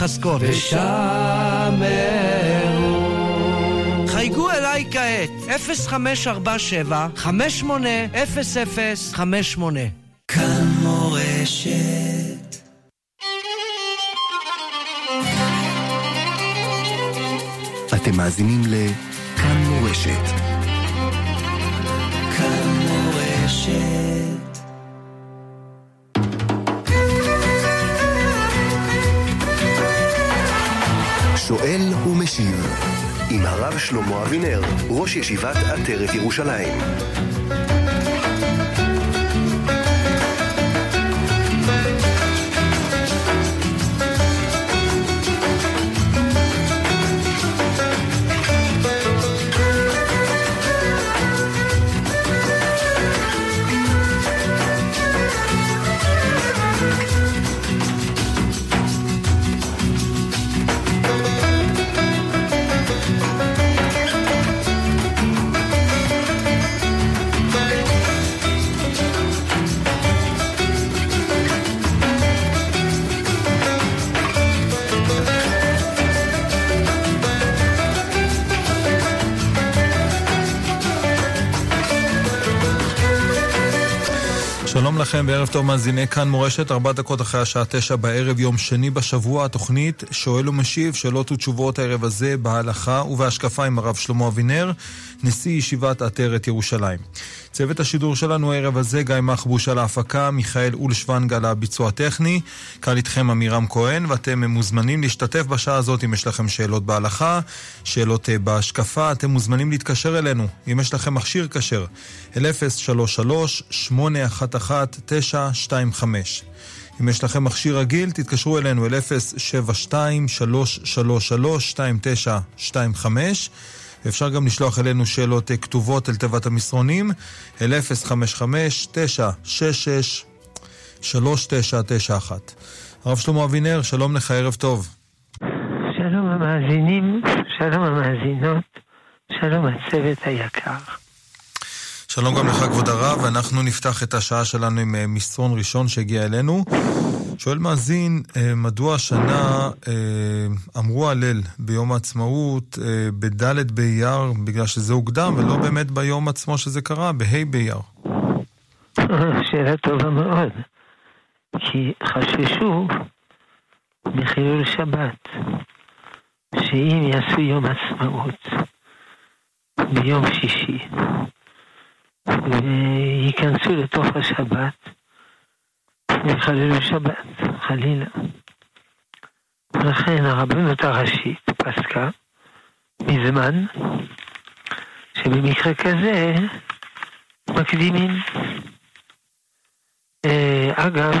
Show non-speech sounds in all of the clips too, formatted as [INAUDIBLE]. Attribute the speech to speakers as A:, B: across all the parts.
A: מתחזקות.
B: ושמרו.
A: חייגו אליי כעת, 0547 580058
B: כאן מורשת.
C: אתם מאזינים לכאן מורשת. שואל ומשיב עם הרב שלמה אבינר, ראש ישיבת עטרת ירושלים.
D: שלום לכם וערב טוב מאזיני כאן מורשת, ארבע דקות אחרי השעה תשע בערב, יום שני בשבוע, התוכנית שואל ומשיב, שאלות ותשובות הערב הזה בהלכה ובהשקפה עם הרב שלמה אבינר, נשיא ישיבת עטרת ירושלים. צוות השידור שלנו הערב הזה, גיא מחבוש על ההפקה, מיכאל אולשוונג על הביצוע הטכני, כאן איתכם עמירם כהן, ואתם מוזמנים להשתתף בשעה הזאת אם יש לכם שאלות בהלכה, שאלות אה, בהשקפה, אתם מוזמנים להתקשר אלינו, אם יש לכם מכשיר כשר, אל 033-811-925. אם יש לכם מכשיר רגיל, תתקשרו אלינו אל 072-333-2925 ואפשר גם לשלוח אלינו שאלות אה, כתובות אל תיבת המסרונים, אל 055-966-3991. הרב שלמה אבינר, שלום לך, ערב טוב.
E: שלום המאזינים, שלום המאזינות, שלום הצוות היקר.
D: שלום גם לך, כבוד הרב, ואנחנו נפתח את השעה שלנו עם אה, מסרון ראשון שהגיע אלינו. שואל מאזין, אה, מדוע השנה אה, אמרו הלל ביום העצמאות בד' באייר, בגלל שזה הוקדם, ולא באמת ביום עצמו שזה קרה, בה' באייר?
E: שאלה טובה מאוד, כי חששו מחילול שבת, שאם יעשו יום עצמאות ביום שישי, וייכנסו לתוך השבת ויחללו שבת, חלילה. לכן הרבנות הראשית פסקה מזמן שבמקרה כזה מקדימים. אגב,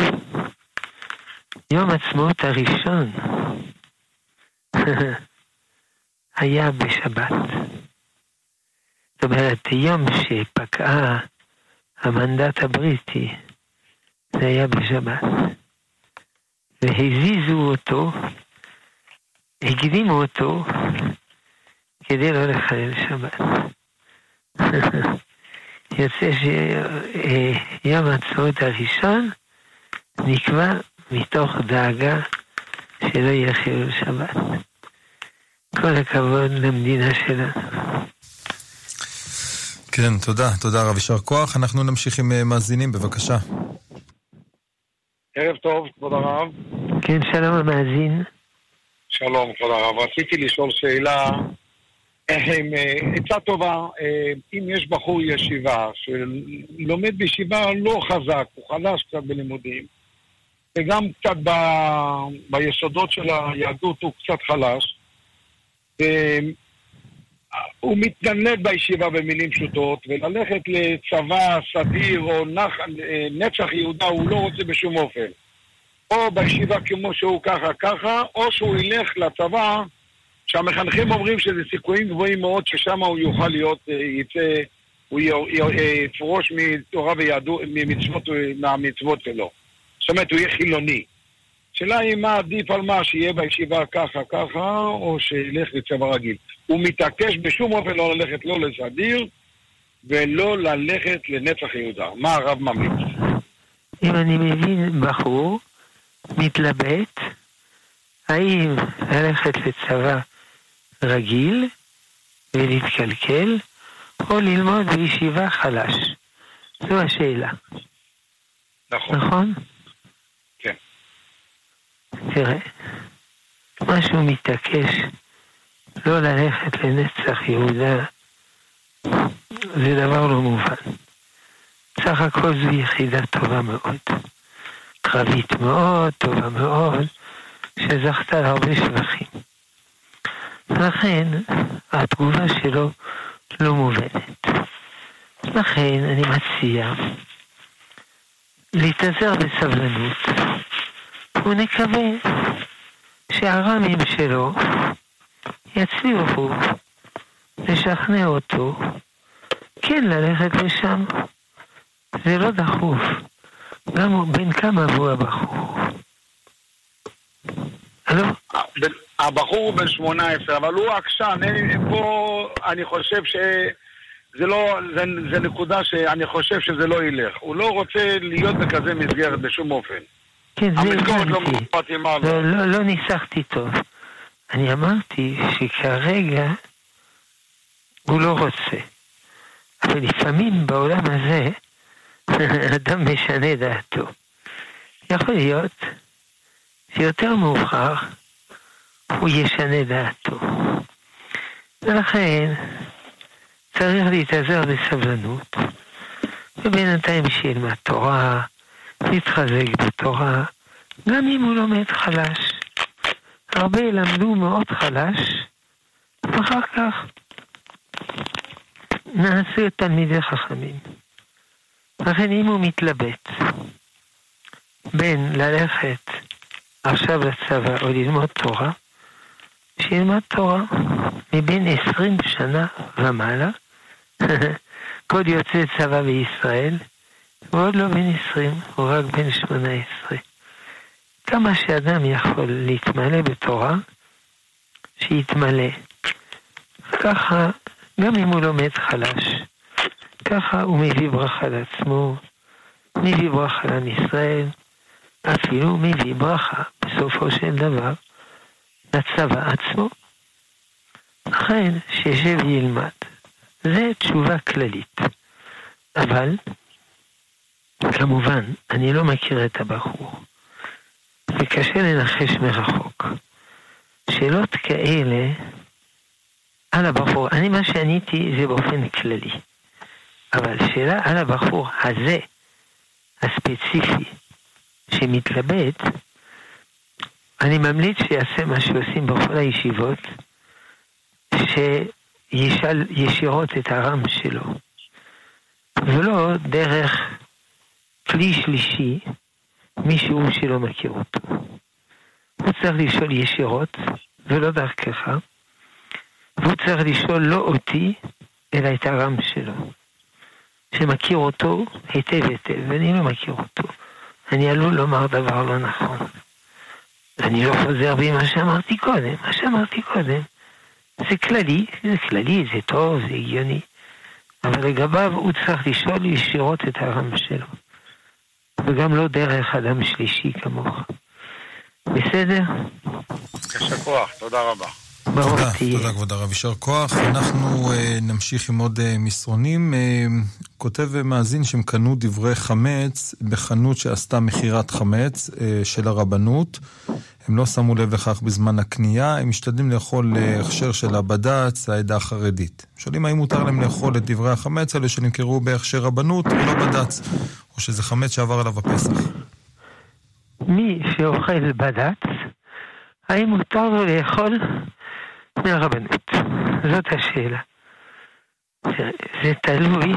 E: יום עצמאות הראשון [LAUGHS] היה בשבת. זאת אומרת, יום שפקעה המנדט הבריטי, זה היה בשבת. והזיזו אותו, הקדימו אותו, כדי לא לחלל שבת. [LAUGHS] יוצא שיום העצמאות הראשון נקבע מתוך דאגה שלא יהיה חילול שבת. כל הכבוד למדינה שלנו.
D: כן, תודה, תודה רב, יישר כוח. אנחנו נמשיך עם מאזינים, בבקשה.
F: ערב טוב, כבוד הרב.
E: כן, שלום המאזין.
F: שלום, כבוד הרב. רציתי לשאול שאלה, עצה טובה, אם יש בחור ישיבה שלומד בישיבה לא חזק, הוא חלש קצת בלימודים, וגם קצת ב... ביסודות של היהדות הוא קצת חלש, הוא מתנדנד בישיבה במילים פשוטות, וללכת לצבא סדיר או נח, נצח יהודה הוא לא רוצה בשום אופן. או בישיבה כמו שהוא ככה ככה, או שהוא ילך לצבא שהמחנכים אומרים שזה סיכויים גבוהים מאוד ששם הוא יוכל להיות, יצא, הוא יפרוש מתורה ויהדות, ממצוות, מהמצוות שלו. זאת אומרת, הוא יהיה חילוני. השאלה היא מה עדיף על מה, שיהיה בישיבה ככה ככה, או שילך לצבא רגיל. הוא מתעקש בשום אופן לא ללכת לא לסדיר ולא ללכת לנצח יהודה. מה הרב ממליץ?
E: אם אני מבין, בחור מתלבט האם ללכת לצבא רגיל ולהתקלקל, או ללמוד בישיבה חלש? זו השאלה,
F: נכון.
E: נכון?
F: כן.
E: תראה, מה שהוא מתעקש לא ללכת לנצח יהודה, זה דבר לא מובן. סך הכל זו יחידה טובה מאוד. קרבית מאוד, טובה מאוד, שזכתה להרבה שבחים. לכן, התגובה שלו לא מובנת. לכן, אני מציע להתאזר בסבלנות, ונקווה שהרמים שלו יצליחו לשכנע אותו כן ללכת לשם. זה לא דחוף. גם הוא- בן כמה והוא הבחור? הלו?
F: הבחור הוא בן 18, אבל הוא עקשן, פה אני חושב ש... זה לא, זה, זה נקודה שאני חושב שזה לא ילך. הוא לא רוצה להיות בכזה מסגרת בשום אופן.
E: כן, זה
F: לא
E: הבנתי. לא, לא, לא ניסחתי טוב. אני אמרתי שכרגע הוא לא רוצה. אבל לפעמים בעולם הזה [LAUGHS] אדם משנה דעתו. יכול להיות שיותר מאוחר הוא ישנה דעתו. ולכן צריך להתאזר בסבלנות, ובינתיים שילמד תורה, להתחזק בתורה, גם אם הוא לומד חלש. הרבה למדו מאוד חלש, ואחר כך נעשו תלמידי חכמים. לכן אם הוא מתלבט בין ללכת עכשיו לצבא או ללמוד תורה, שילמד תורה מבין עשרים שנה ומעלה. [LAUGHS] כל יוצא צבא בישראל, הוא עוד לא בן עשרים, הוא רק בן שמונה עשרה. כמה שאדם יכול להתמלא בתורה, שיתמלא. ככה, גם אם הוא לומד חלש, ככה הוא מביא ברכה לעצמו, מביא ברכה לעם ישראל, אפילו מביא ברכה, בסופו של דבר, לצבא עצמו. לכן, שישב וילמד. זה תשובה כללית. אבל, כמובן, אני לא מכיר את הבחור. וקשה לנחש מרחוק. שאלות כאלה על הבחור, אני מה שעניתי זה באופן כללי. אבל שאלה על הבחור הזה, הספציפי, שמתלבט, אני ממליץ שיעשה מה שעושים בכל הישיבות, שישאל ישירות את הרם שלו, ולא דרך כלי שלישי, מישהו שלא מכיר אותו. הוא צריך לשאול ישירות, ולא דרכך, והוא צריך לשאול לא אותי, אלא את הרם שלו, שמכיר אותו היטב היטב, ואני לא מכיר אותו. אני עלול לומר דבר לא נכון. אני לא חוזר בי מה שאמרתי קודם. מה שאמרתי קודם זה כללי, זה כללי, זה טוב, זה הגיוני. אבל לגביו הוא צריך לשאול ישירות את הרם שלו. וגם לא דרך אדם שלישי כמוך. בסדר?
F: יישר כוח, תודה רבה.
D: תודה. תודה כבוד הרב, יישר כוח. אנחנו אה, נמשיך עם עוד אה, מסרונים. אה, כותב מאזין שהם קנו דברי חמץ בחנות שעשתה מכירת חמץ אה, של הרבנות. הם לא שמו לב לכך בזמן הקנייה, הם משתדלים לאכול אה, הכשר של הבד"ץ, העדה החרדית. שואלים האם מותר להם לאכול את דברי החמץ האלה שנמכרו בהכשר רבנות ולא בד"ץ, או שזה חמץ שעבר עליו הפסח.
E: מי שאוכל בד"ץ, האם מותר לו לאכול מהרבנות? זאת השאלה. זה, זה תלוי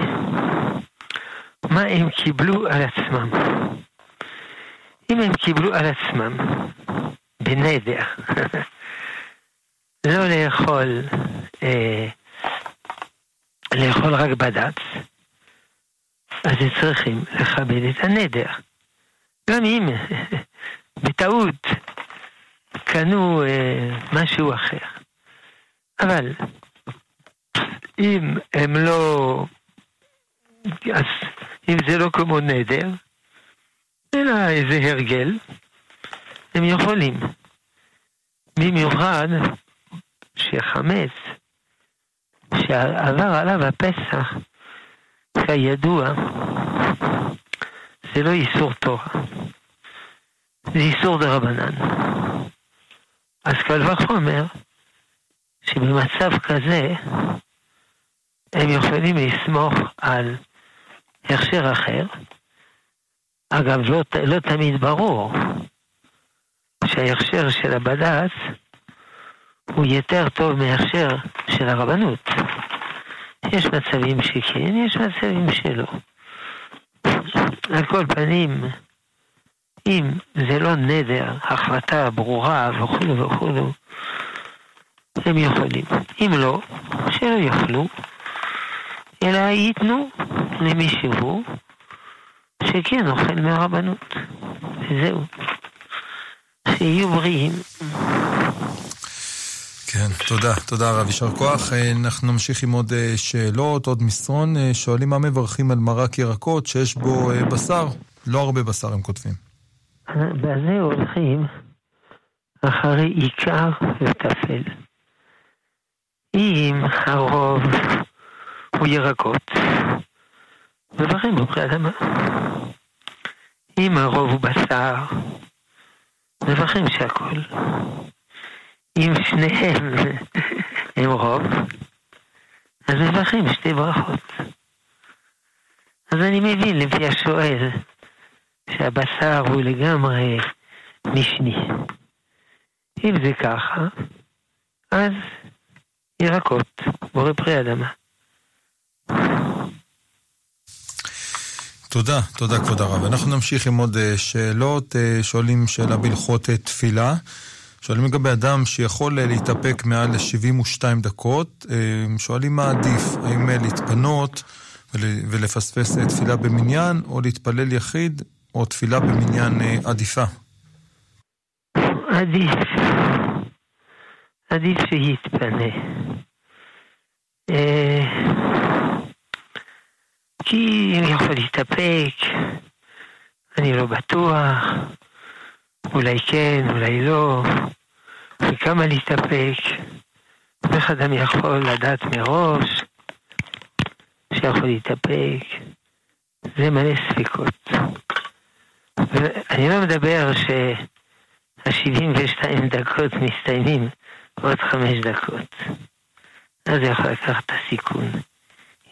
E: מה הם קיבלו על עצמם. אם הם קיבלו על עצמם בנדר לא לאכול, אה, לאכול רק בד"ץ, אז הם צריכים לכבד את הנדר. גם אם [LAUGHS] בטעות קנו אה, משהו אחר. אבל אם הם לא... אז אם זה לא כמו נדר, אלא איזה הרגל, הם יכולים. במיוחד שחמץ, שעבר עליו הפסח, כידוע, זה לא איסור תורה, זה איסור דרבנן. אז קל וחומר שבמצב כזה הם יכולים לסמוך על הכשר אחר. אגב, לא, לא תמיד ברור שההכשר של הבד"ץ הוא יותר טוב מהכשר של הרבנות. יש מצבים שכן, יש מצבים שלא. על כל פנים, אם זה לא נדר, החלטה ברורה וכו' וכו', הם יכולים. אם לא, שלא יוכלו, אלא ייתנו למישהו שכן אוכל מהרבנות. וזהו. שיהיו בריאים.
D: כן, תודה, תודה רב, יישר כוח. אה, אנחנו נמשיך עם עוד אה, שאלות, עוד מסרון. אה, שואלים מה מברכים על מרק ירקות שיש בו בשר? לא הרבה בשר, הם כותבים.
E: בזה הולכים אחרי עיקר וטפל. אם הרוב הוא ירקות, מברכים בפרי אדמה. אם הרוב הוא בשר, מברכים שהכל. אם שניהם [LAUGHS] הם רוב, אז מברכים שתי ברכות. אז אני מבין לפי השואל שהבשר הוא לגמרי משני. אם זה ככה, אז ירקות, בורא פרי אדמה.
D: תודה, תודה כבוד הרב. אנחנו נמשיך עם עוד אה, שאלות. אה, שואלים שאלה בהלכות אה, תפילה. שואלים לגבי אדם שיכול להתאפק מעל ל-72 דקות. שואלים מה עדיף, האם להתפנות ולפספס תפילה במניין, או להתפלל יחיד, או תפילה במניין עדיפה?
E: עדיף. עדיף שיתפנה. כי אני יכול להתאפק, אני לא בטוח, אולי כן, אולי לא, וכמה להתאפק. איך אדם יכול לדעת מראש שיכול להתאפק? זה מלא ספקות. ואני לא מדבר שה-72 דקות מסתיימים עוד חמש דקות. אז זה יכול לקחת את הסיכון.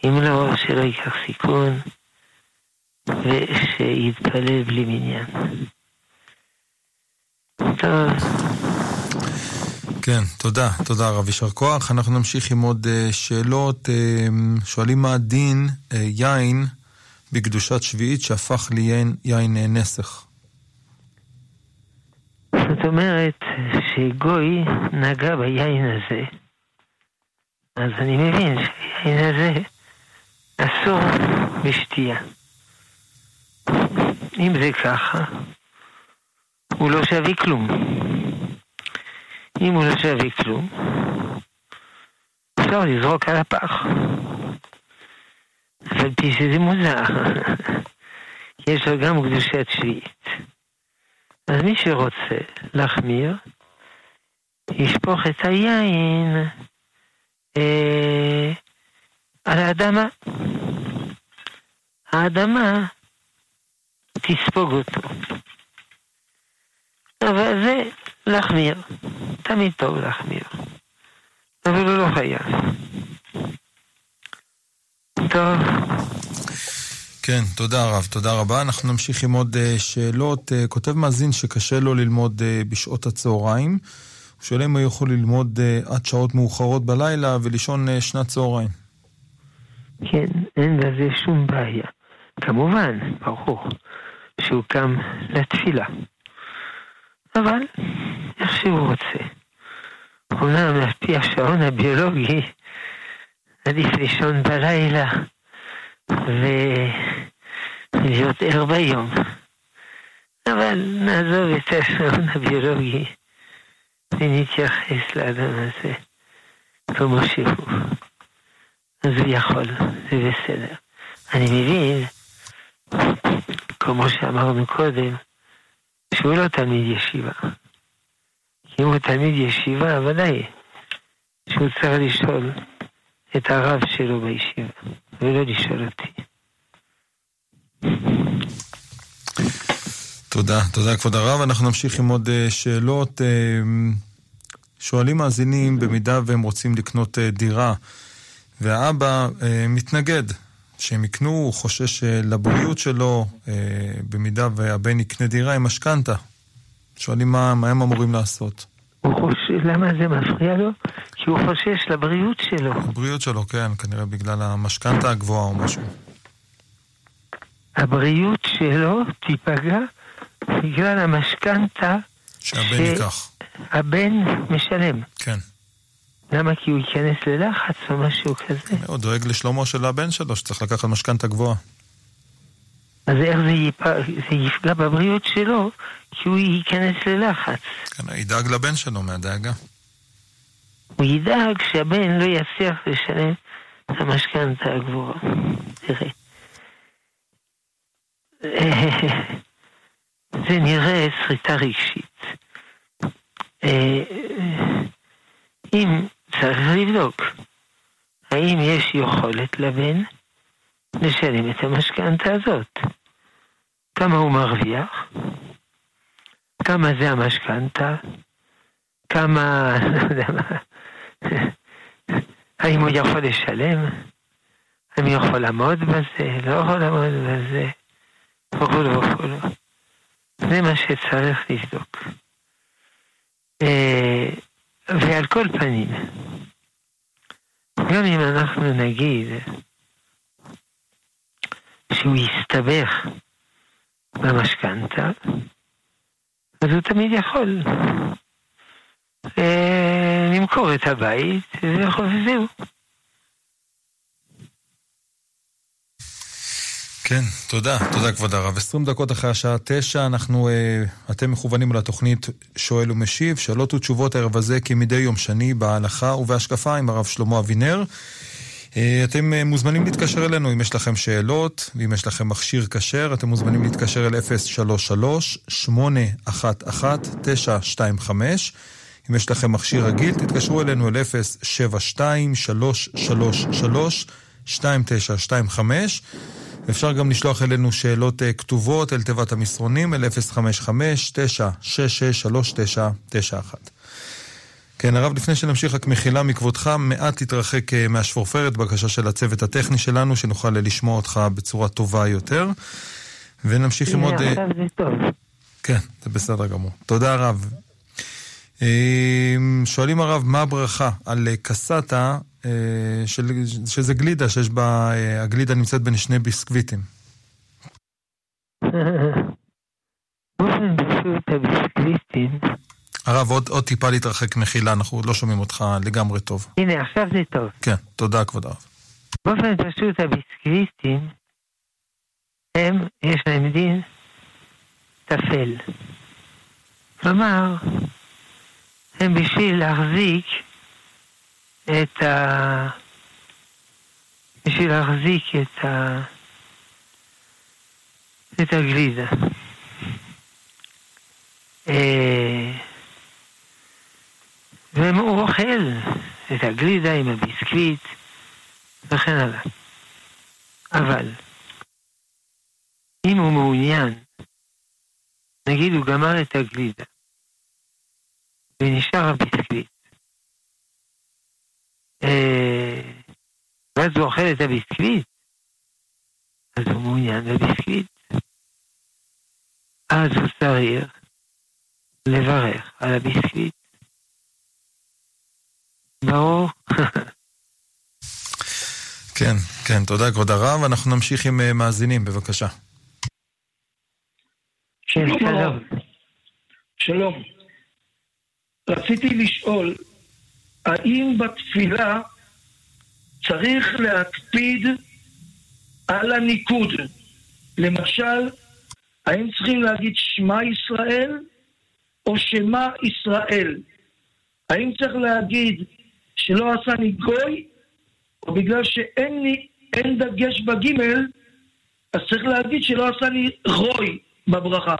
E: אם לא, שלא ייקח סיכון ושיתפלל בלי מניין. טוב.
D: כן, תודה, תודה רב, יישר כוח. אנחנו נמשיך עם עוד uh, שאלות. Uh, שואלים מה הדין uh, יין בקדושת שביעית שהפך ליין יין נסך.
E: זאת אומרת שגוי נגע ביין הזה, אז אני מבין שהיין הזה אסור בשתייה. אם זה ככה, הוא לא שווה כלום. אם הוא לא שווה כלום, אפשר לזרוק על הפח. אבל פי שזה מוזר. יש לו גם קדושת שביעית. אז מי שרוצה להחמיר, ישפוך את היין אה, על האדמה. האדמה תספוג אותו. אבל זה להחמיר. תמיד טוב להחמיר. אבל הוא לא חייב. טוב.
D: כן, תודה רב, תודה רבה. אנחנו נמשיך עם עוד uh, שאלות. Uh, כותב מאזין שקשה לו ללמוד uh, בשעות הצהריים. הוא שואל אם הוא יכול ללמוד עד שעות מאוחרות בלילה ולישון שנת צהריים.
E: כן, אין בזה שום בעיה. כמובן, ברור, שהוא קם לתפילה. אבל איך שהוא רוצה. אומנם על פי השעון הביולוגי, עדיף לישון בלילה ולהיות ער ביום. אבל נעזוב את השעון הביולוגי ונתייחס לאדם הזה כמו שהוא. אז הוא יכול, זה בסדר. אני מבין, כמו שאמרנו קודם, שהוא לא תלמיד ישיבה. אם הוא תלמיד ישיבה, ודאי שהוא צריך לשאול את הרב שלו בישיבה, ולא לשאול אותי.
D: תודה, תודה כבוד הרב. אנחנו נמשיך עם עוד אה, שאלות. אה, שואלים מאזינים, במידה והם רוצים לקנות אה, דירה, והאבא מתנגד שהם יקנו, הוא חושש לבריאות שלו, במידה והבן יקנה דירה עם משכנתה. שואלים מה, מה הם אמורים לעשות.
E: הוא חושש, למה זה מפריע לו? כי הוא חושש לבריאות שלו.
D: הבריאות שלו, כן, כנראה בגלל המשכנתה הגבוהה או משהו.
E: הבריאות שלו תיפגע בגלל המשכנתה
D: שהבן ש... ייקח.
E: הבן משלם.
D: כן.
E: למה? כי הוא ייכנס ללחץ או משהו כזה.
D: הוא דואג לשלומו של הבן שלו, שצריך לקחת משכנתה גבוהה.
E: אז איך זה, יפ... זה יפגע בבריאות שלו, כי הוא ייכנס ללחץ.
D: כן, ידאג לבן שלו מהדאגה.
E: הוא ידאג שהבן לא יצליח לשלם את המשכנתה הגבוהה. תראה. [LAUGHS] זה נראה סריטה רגשית. אה, אם צריך לבדוק, האם יש יכולת לבן לשלם את המשכנתה הזאת? כמה הוא מרוויח? כמה זה המשכנתה? כמה, [LAUGHS] לא האם הוא יכול לשלם? האם הוא יכול לעמוד בזה? לא יכול לעמוד בזה? וכולו וכולו. זה מה שצריך לבדוק. ועל כל פנים, גם אם אנחנו נגיד שהוא יסתבך במשכנתה, אז הוא תמיד יכול אה, למכור את הבית, וזהו.
D: כן, תודה, תודה כבוד הרב. 20 דקות אחרי השעה 9, אנחנו, uh, אתם מכוונים לתוכנית שואל ומשיב, שאלות ותשובות הערב הזה כמדי יום שני בהלכה ובהשקפה עם הרב שלמה אבינר. Uh, אתם uh, מוזמנים להתקשר אלינו אם יש לכם שאלות, ואם יש לכם מכשיר כשר, אתם מוזמנים להתקשר אל 033-811-925. אם יש לכם מכשיר רגיל, תתקשרו אלינו אל 072-333-2925. אפשר גם לשלוח אלינו שאלות אה, כתובות אל תיבת המסרונים, אל 055-966-3991. כן, הרב, לפני שנמשיך, רק מחילה מכבודך, מעט תתרחק אה, מהשפורפרת, בקשה של הצוות הטכני שלנו, שנוכל לשמוע אותך בצורה טובה יותר. ונמשיך עם עוד...
E: הנה, עכשיו זה טוב.
D: כן, זה בסדר גמור. תודה רב. שואלים הרב, מה הברכה על קסטה אה, שזה גלידה שיש בה, אה, הגלידה נמצאת בין שני ביסקוויטים. הרב, עוד, עוד טיפה להתרחק מחילה, אנחנו לא שומעים אותך לגמרי טוב.
E: הנה, עכשיו זה טוב.
D: כן, תודה כבוד הרב.
E: באופן פשוט הביסקוויטים, הם, יש להם דין טפל. כלומר, הם בשביל להחזיק את ה... בשביל להחזיק את ה... את הגלידה. אה, והוא אוכל את הגלידה עם הביסקוויט וכן הלאה. אבל אם הוא מעוניין, נגיד הוא גמר את הגלידה ונשאר הביסקוויט, אה, ואז הוא אוכל את הביסקוויט, אז הוא מעוניין בביסקוויט. אז הוא צריך לברך על הביסקוויט. ברור. [LAUGHS]
D: כן, כן, תודה כבוד הרב. אנחנו נמשיך עם אה, מאזינים, בבקשה.
E: כן, שלום.
G: שלום. רציתי לשאול, האם בתפילה צריך להקפיד על הניקוד? למשל, האם צריכים להגיד שמע ישראל או שמע ישראל? האם צריך להגיד שלא עשני גוי, או בגלל שאין לי, דגש בגימל, אז צריך להגיד שלא עשני רוי בברכה.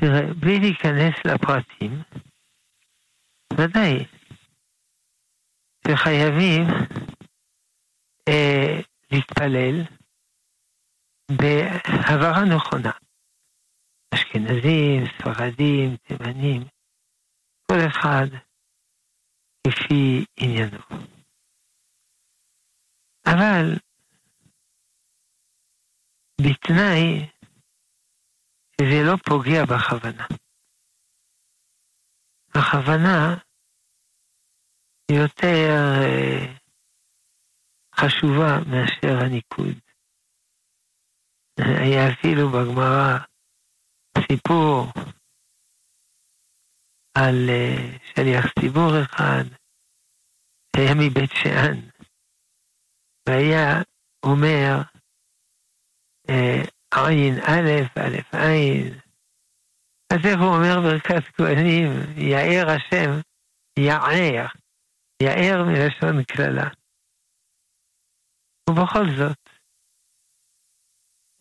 E: תראה, בלי להיכנס לפרטים, ודאי שחייבים אה, להתפלל בהברה נכונה. אשכנזים, ספרדים, תימנים, כל אחד כפי עניינו. אבל בתנאי שזה לא פוגע בכוונה. הכוונה יותר אה, חשובה מאשר הניקוד. היה אפילו בגמרא סיפור על אה, שליח ציבור אחד, היה מבית שאן, והיה אומר אה, עין א', א' עין, אז איך הוא אומר ברכת כהנים, יאר השם, יער, יאר מלשון קללה. ובכל זאת,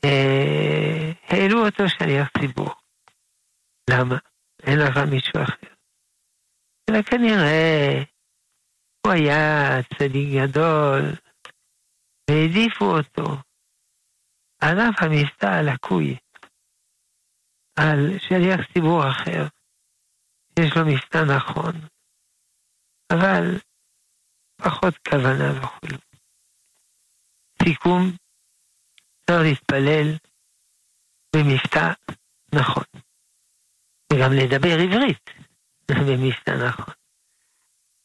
E: אה, העלו אותו שליח ציבור. למה? אין לך מישהו אחר. אלא כנראה הוא היה צדיק גדול, והעדיפו אותו על אף המבטא הלקוי על שליח ציבור אחר, שיש לו מבטא נכון, אבל פחות כוונה וכו'. סיכום, צריך להתפלל במבטא נכון. וגם לדבר עברית [LAUGHS] במבטא נכון.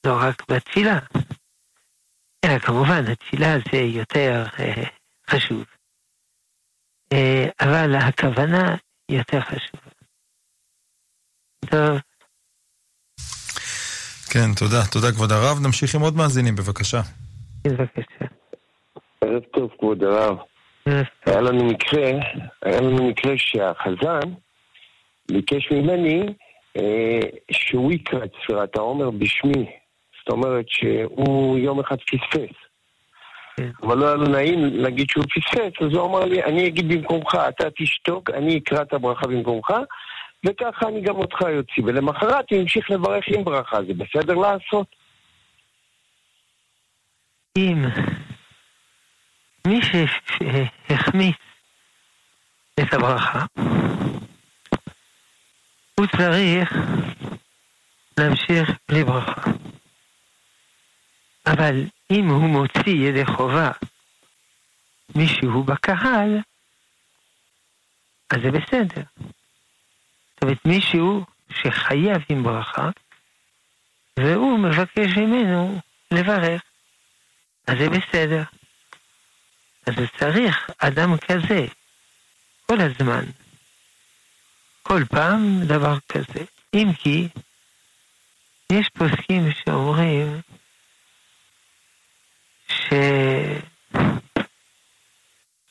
E: לא רק בתפילה, אלא כמובן, התפילה זה יותר אה, חשוב. אה, אבל הכוונה יותר חשובה. טוב.
D: כן, תודה. תודה, כבוד הרב. נמשיך עם עוד מאזינים, בבקשה.
E: בבקשה.
H: ערב טוב, כבוד הרב. היה לנו מקרה, היה לנו מקרה שהחזן ביקש ממני אה, שהוא יקרא את ספירת העומר בשמי. זאת אומרת שהוא יום אחד פספס.
E: כן.
H: אבל לא היה לו נעים להגיד שהוא פספס, אז הוא אמר לי, אני אגיד במקומך, אתה תשתוק, אני אקרא את הברכה במקומך, וככה אני גם אותך יוציא. ולמחרת הוא המשיך לברך עם ברכה, זה בסדר לעשות?
E: אם מי שהחמיץ את הברכה, הוא צריך להמשיך בלי ברכה. אבל אם הוא מוציא ידי חובה מישהו בקהל, אז זה בסדר. זאת אומרת, מישהו שחייב עם ברכה, והוא מבקש ממנו לברך, אז זה בסדר. אז צריך אדם כזה, כל הזמן, כל פעם דבר כזה. אם כי, יש פוסקים שאומרים שהוא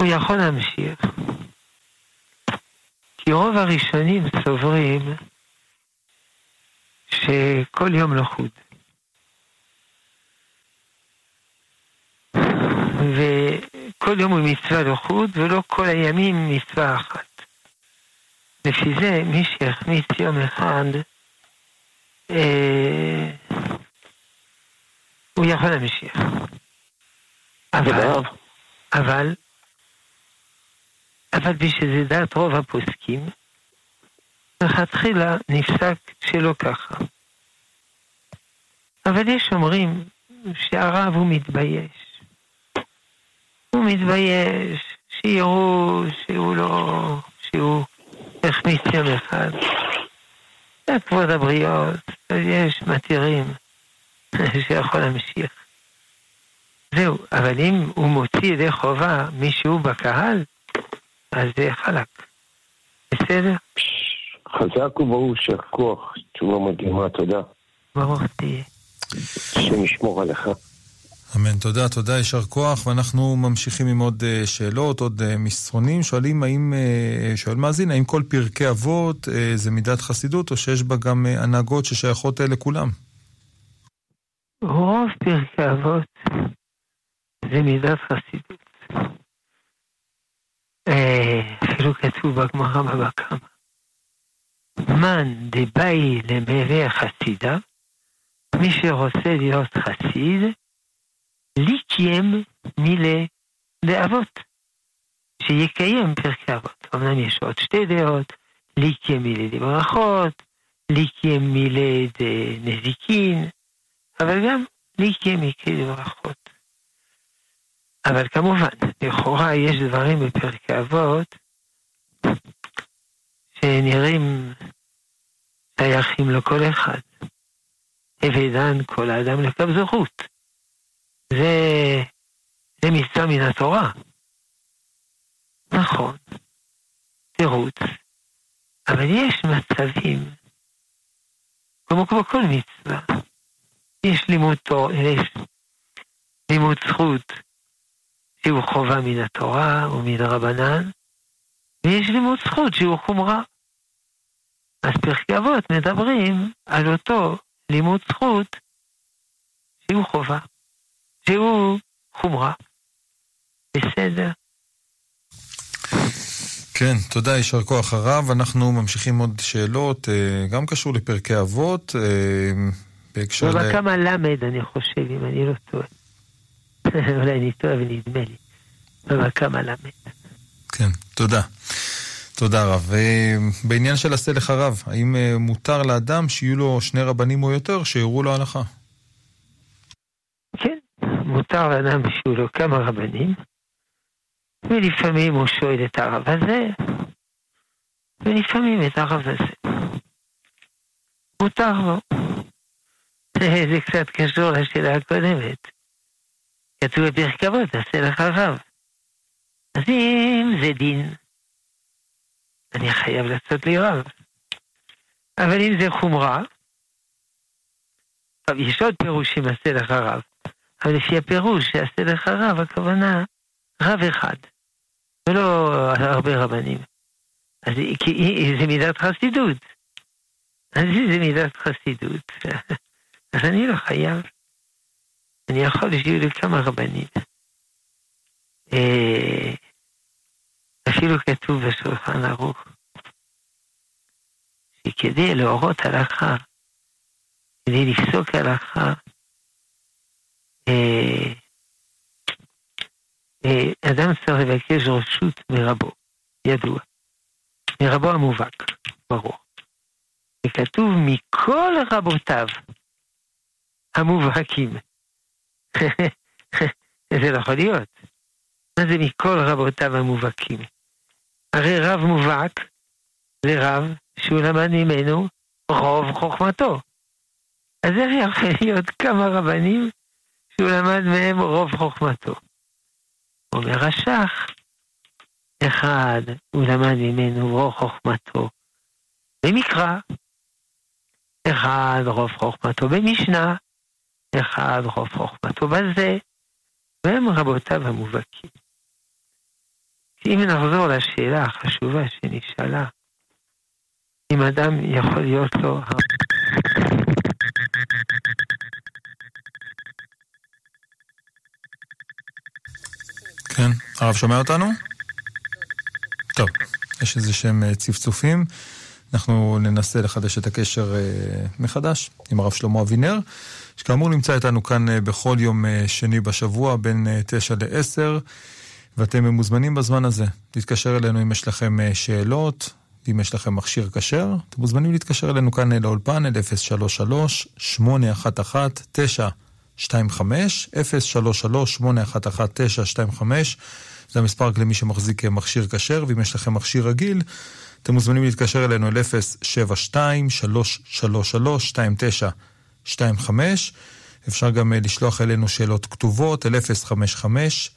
E: יכול להמשיך. כי רוב הראשונים סוברים שכל יום לחוד. וכל יום הוא מצווה לחוד, ולא כל הימים מצווה אחת. לפי זה, מי שהחמיץ יום אחד, אה, הוא יכול להמשיך. אבל, אבל, אבל בשביל זה דעת רוב הפוסקים, מלכתחילה נפסק שלא ככה. אבל יש אומרים שהרב הוא מתבייש. הוא מתבייש, שיראו שהוא לא, שהוא החמיץ יום אחד. זה כבוד הבריות, יש מתירים [LAUGHS] שיכול להמשיך. זהו, אבל אם הוא מוציא ידי חובה מישהו בקהל, אז זה חלק. בסדר?
H: חזק וברור שהכוח, תשובה מדהימה, תודה.
E: ברוך תהיה.
H: השם ישמור עליך.
D: אמן, תודה, תודה, יישר כוח, ואנחנו ממשיכים עם עוד uh, שאלות, עוד uh, מסרונים. שואלים האם, uh, שואל מאזין, האם כל פרקי אבות זה מידת חסידות, או שיש בה גם הנהגות ששייכות לכולם?
E: רוב פרקי אבות זה מידת חסידות. אפילו כתוב בגמרא בבא קמא. מן דבאי למראה חסידה, מי שרוצה להיות חסיד, ליקיים מילי דאבות, שיקיים פרקי אבות. אמנם יש עוד שתי דעות, ליקיים מילי דברכות, ליקיים מילי דנזיקין, אבל גם ליקיים מילי דברכות. אבל כמובן, לכאורה יש דברים בפרקי אבות שנראים שייכים לכל אחד. הווה כל האדם לקבזרות. זה, זה מצווה מן התורה. נכון, תירוץ. אבל יש מצבים, כמו כמו כל מצווה, יש לימוד, תור, יש לימוד זכות שהוא חובה מן התורה ומן הרבנן, ויש לימוד זכות שהוא חומרה. אז פרקי אבות מדברים על אותו לימוד זכות שהוא חובה, שהוא חומרה. בסדר.
D: כן, תודה, יישר כוח הרב. אנחנו ממשיכים עוד שאלות, אה, גם קשור לפרקי אבות, אה,
E: בהקשר ל... בבא קמא למד, אני חושב, אם אני לא טועה. [LAUGHS] אולי אני טועה ונדמה לי. קמא למד.
D: כן, תודה. תודה רב. בעניין של עשה לך רב, האם אה, מותר לאדם שיהיו לו שני רבנים או יותר שיורו לו הלכה?
E: כן, מותר לאדם שיהיו לו כמה רבנים, ולפעמים הוא שואל את הרב הזה, ולפעמים את הרב הזה. מותר לו. [LAUGHS] זה קצת קשור לשאלה הקודמת. כתוב בפרק אבות, עשה לך רב. אז אם זה דין, אני חייב לעשות לי רב. אבל אם זה חומרה, טוב, יש עוד פירוש שמעשה לך רב, אבל לפי הפירוש שיעשה לך רב, הכוונה רב אחד, ולא הרבה רבנים. אז כי זה מידת חסידות. אז זה מידת חסידות. [LAUGHS] אז אני לא חייב. אני יכול שיהיו לי כמה רבנים. אה, אפילו כתוב בשולחן ערוך, שכדי להורות הלכה, כדי לפסוק הלכה, אה, אה, אדם צריך לבקש רשות מרבו, ידוע. מרבו המובהק, ברור. וכתוב מכל רבותיו המובהקים. [LAUGHS] זה לא יכול להיות. מה זה מכל רבותיו המובהקים? הרי רב מובהק זה רב שהוא למד ממנו רוב חוכמתו. אז איך יכול להיות כמה רבנים שהוא למד מהם רוב חוכמתו? אומר רש"ך, אחד הוא למד ממנו רוב חוכמתו במקרא, אחד רוב חוכמתו במשנה, אחד רוב חוכמתו בזה, והם רבותיו המובהקים. אם נחזור לשאלה החשובה שנשאלה, אם אדם יכול להיות לו...
D: כן, הרב שומע אותנו? טוב, יש איזה שהם אה, צפצופים. אנחנו ננסה לחדש את הקשר אה, מחדש עם הרב שלמה אבינר, שכאמור נמצא איתנו כאן אה, בכל יום שני בשבוע בין 9 ל-10. ואתם מוזמנים בזמן הזה להתקשר אלינו אם יש לכם אה, שאלות, אם יש לכם מכשיר כשר, אתם מוזמנים להתקשר אלינו כאן לאולפן, אל 033-811-925, 033-811-925, זה המספר רק למי שמחזיק אה, מכשיר כשר, ואם יש לכם מכשיר רגיל, אתם מוזמנים להתקשר אלינו אל 072-333-2925. אפשר גם אה, לשלוח אלינו שאלות כתובות אל 055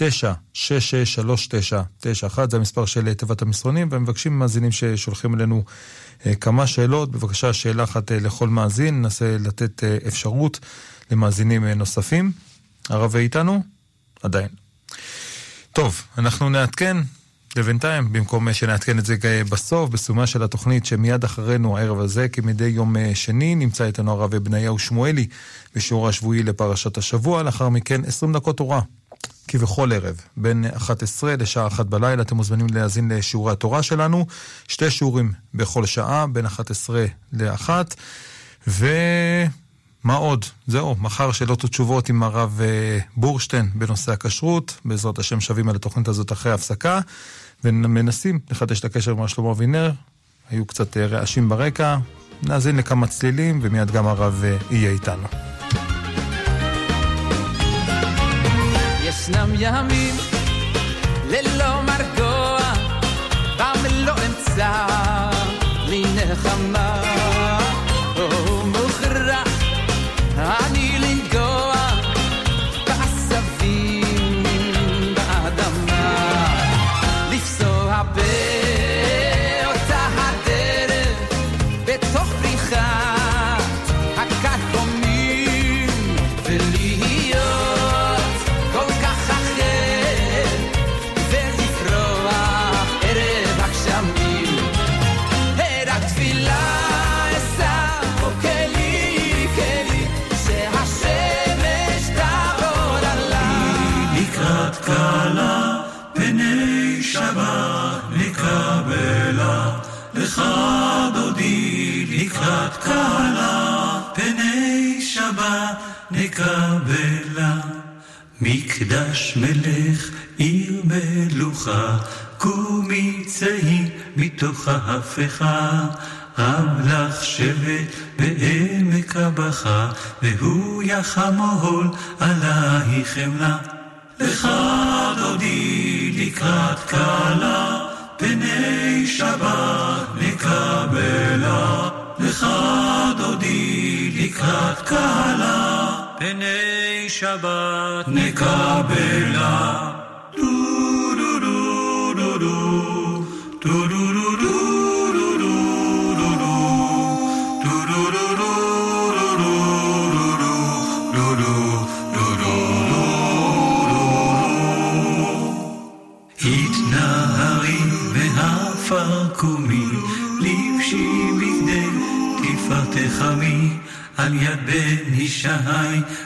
D: 9663991, זה המספר של תיבת המסרונים, ומבקשים ממאזינים ששולחים אלינו אה, כמה שאלות, בבקשה שאלה אחת אה, לכל מאזין, ננסה לתת אה, אפשרות למאזינים נוספים. הרב איתנו? עדיין. טוב, אנחנו נעדכן לבינתיים, במקום שנעדכן את זה בסוף, בסיומה של התוכנית שמיד אחרינו הערב הזה, כמדי יום שני, נמצא איתנו הרב בניהו שמואלי בשיעור השבועי לפרשת השבוע, לאחר מכן 20 דקות תורה. כבכל ערב, בין 11 לשעה 1 בלילה. אתם מוזמנים להאזין לשיעורי התורה שלנו. שתי שיעורים בכל שעה, בין 11 ל-1. ומה עוד? זהו, מחר שאלות ותשובות עם הרב אה, בורשטיין בנושא הכשרות. בעזרת השם שבים על התוכנית הזאת אחרי ההפסקה, ומנסים לחדש את הקשר עם שלמה אבינר. היו קצת אה, רעשים ברקע. נאזין לכמה צלילים, ומיד גם הרב אה, יהיה איתנו.
I: ישנם ימים ללא מרגוע,
B: מלוכה קומי צאי מתוך ההפכה רב לך שבט בעמק הבכה והוא יחמול עלייך חמלה לך דודי לקראת כלה פני שבת נקבלה לך דודי לקראת כלה פני שבת נקבלה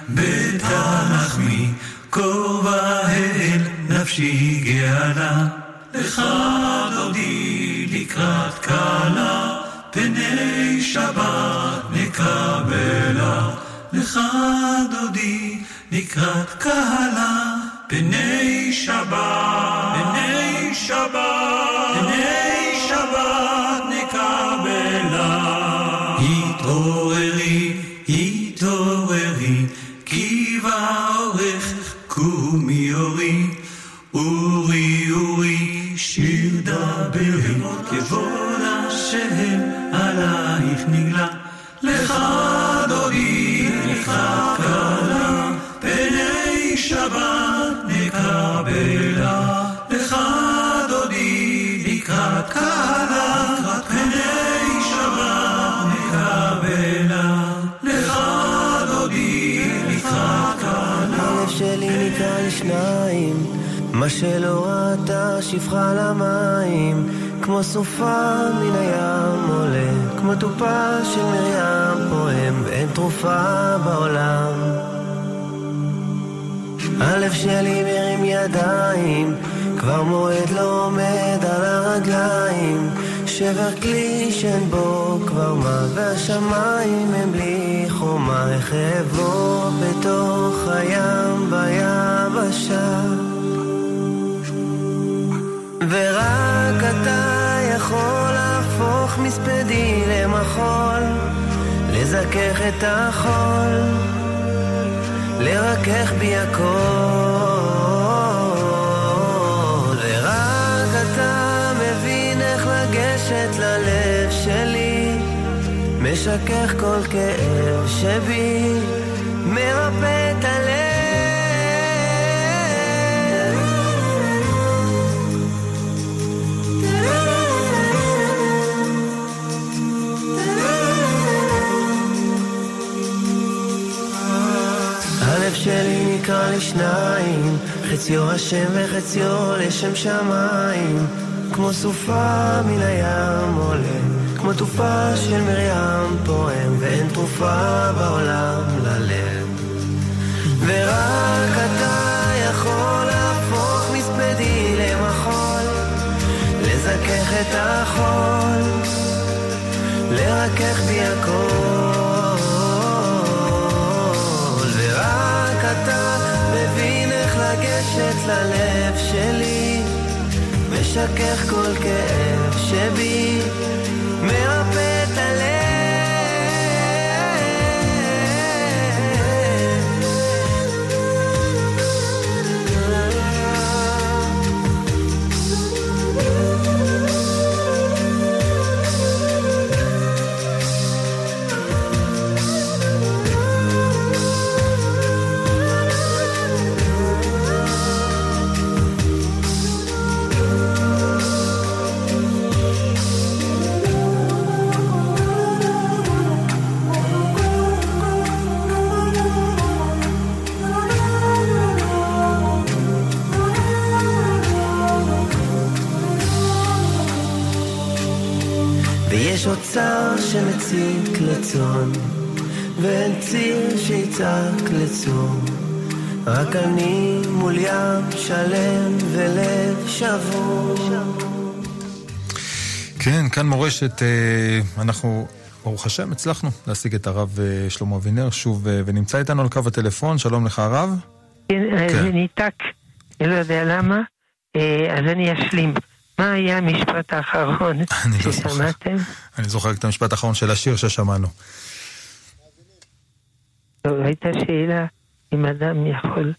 B: בית הלחמי, כובע אל נפשי גאלה. לך דודי לקראת כלה, פני שבת נקבלה. לך דודי לקראת כלה, פני שבת, פני שבת,
J: מה שלא ראתה שפחה למים, כמו סופה מן הים עולה, כמו תופה של מרים פועם, ואין תרופה בעולם. הלב שלי מרים ידיים, כבר מועד לא עומד על הרגליים, שבר כלי שאין בו כבר מה, והשמיים הם בלי חומה, איך אעבור בתוך הים ביבשה. ורק אתה יכול להפוך מספדי למחול, לזכך את החול, לרכך בי הכל. ורק אתה מבין איך לגשת ללב שלי, משכך כל כאב שבי, שניים, חציו השם וחציו לשם שמיים, כמו סופה מן הים עולה, כמו תופה של מרים פועם, ואין תרופה בעולם ללב. ורק אתה יכול להפוך מספדי למחול, לזכך את החול, לרכך בי הכל. לגשת ללב שלי, משכך כל כאב שבי, אוצר שמציק לצאן, ואין ציר שיצעק לצור. רק אני מול ים שלם ולב שבור.
D: כן, כאן מורשת, אה, אנחנו, ברוך השם, הצלחנו להשיג את הרב אה, שלמה אבינר שוב, אה, ונמצא איתנו על קו הטלפון, שלום לך הרב.
E: כן. זה ניתק, אני לא יודע למה, אז אני אשלים. מה היה המשפט האחרון [LAUGHS]
D: לא.
E: ששמעתם?
D: אני זוכר את המשפט האחרון של השיר ששמענו.
E: טוב, הייתה שאלה אם אדם יכול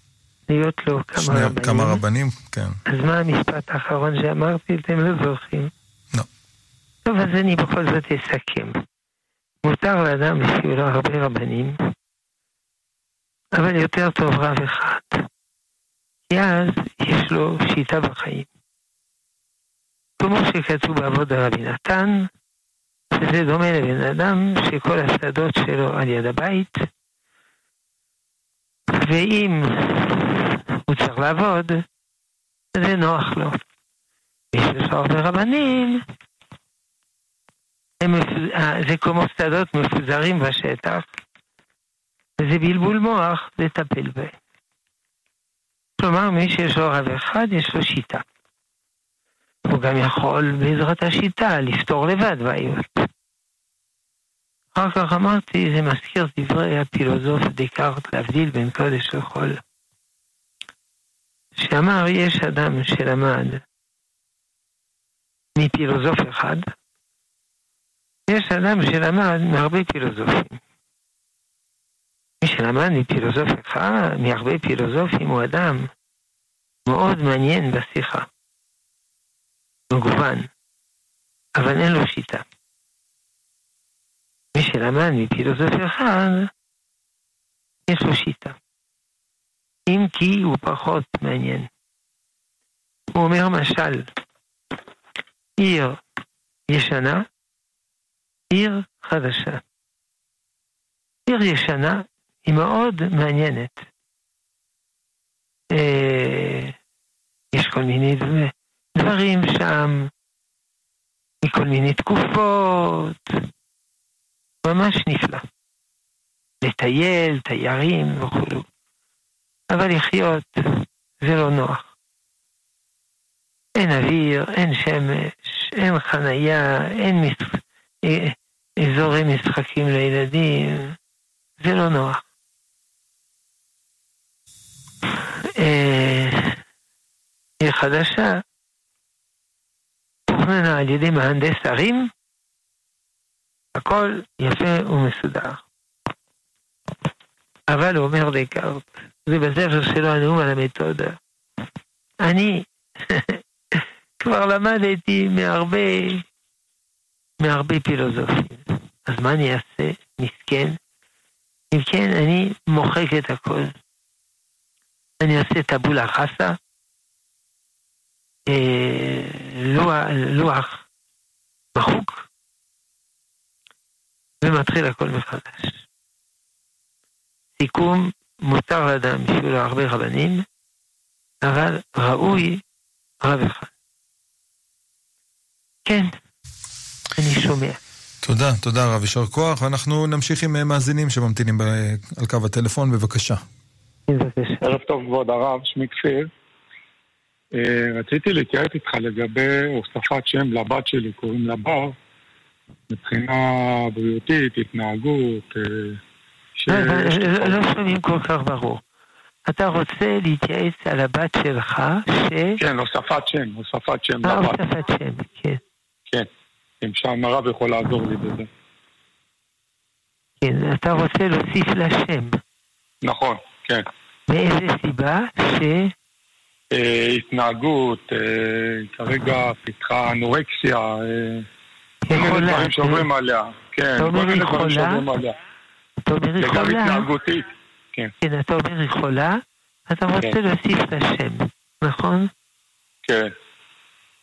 E: להיות לו כמה
D: שני-
E: רבנים.
D: כמה רבנים, כן.
E: אז מה המשפט האחרון שאמרתי? אתם לא זוכרים.
D: לא.
E: טוב, אז אני בכל זאת אסכם. מותר לאדם שיהיו לו הרבה רבנים, אבל יותר טוב רב אחד. כי אז יש לו שיטה בחיים. כמו שכתוב בעבוד רבי נתן, שזה דומה לבן אדם שכל השדות שלו על יד הבית, ואם הוא צריך לעבוד, זה נוח לו. מי שיש לו הרבה רבנים, אה, זה כמו שדות מפוזרים בשטח, וזה בלבול מוח לטפל בהם. כלומר, מי שיש לו רב אחד, יש לו שיטה. הוא גם יכול בעזרת השיטה לפתור לבד בעיות. אחר כך אמרתי, זה מזכיר דברי הפילוסוף דקארט להבדיל בין קודש לחול. שאמר, יש אדם שלמד מפילוסוף אחד, יש אדם שלמד מהרבה פילוסופים. מי שלמד מפילוסוף אחד, מהרבה פילוסופים, הוא אדם מאוד מעניין בשיחה. מגוון, אבל אין לו שיטה. מי שלמד מפילוסוף אחד, יש לו שיטה. אם כי הוא פחות מעניין. הוא אומר משל, עיר ישנה, עיר חדשה. עיר ישנה היא מאוד מעניינת. אה, יש כל מיני דברים. דברים שם, מכל מיני תקופות, ממש נפלא. לטייל, תיירים וכו'. אבל לחיות זה לא נוח. אין אוויר, אין שמש, אין חנייה, אין מש... אה, אזורי משחקים לילדים, זה לא נוח. אה, עיר חדשה, תוכננה על ידי מהנדס ערים, הכל יפה ומסודר. אבל הוא אומר דקארט, זה בספר שלו הנאום על המתודה. אני [LAUGHS] כבר למדתי מהרבה, מהרבה פילוסופים. אז מה אני אעשה? מסכן. אם כן, אני מוחק את הכל. אני אעשה טבולה חסה, לוח, לוח מחוק, ומתחיל הכל מחדש. סיכום, מותר לאדם שיהיו לו הרבה רבנים, אבל ראוי רב אחד. כן, אני שומע.
D: תודה, תודה רב, יישר כוח. ואנחנו נמשיך עם אה, מאזינים שממתינים ב- על קו הטלפון, בבקשה.
E: בבקשה.
F: ערב טוב כבוד הרב, שמי כפיר.
K: אה, רציתי להתייעץ איתך לגבי הוספת שם לבת שלי, קוראים לה בר, מבחינה בריאותית, התנהגות. אה, ש-
E: לא, לא- לא שומעים כל כך ברור. אתה רוצה להתייעץ על הבת שלך, ש...
K: כן, הוספת שם, הוספת שם
E: אה,
K: לבת.
E: הוספת שם, כן.
K: כן, אם שם הרב יכול לעזור לי בזה.
E: כן, אתה רוצה להוסיף לה שם.
K: נכון, כן.
E: מאיזה סיבה? ש...
K: אה, התנהגות, אה, כרגע פיתחה אנורקסיה, אה, כל מיני דברים שעוברים
E: כן.
K: עליה. כן, כל מיני? דברים שעוברים עליה. וגם התנהגותית. כן,
E: כן, אתה אומר יכולה, אתה רוצה
K: כן.
E: להוסיף לה שם, נכון?
K: כן,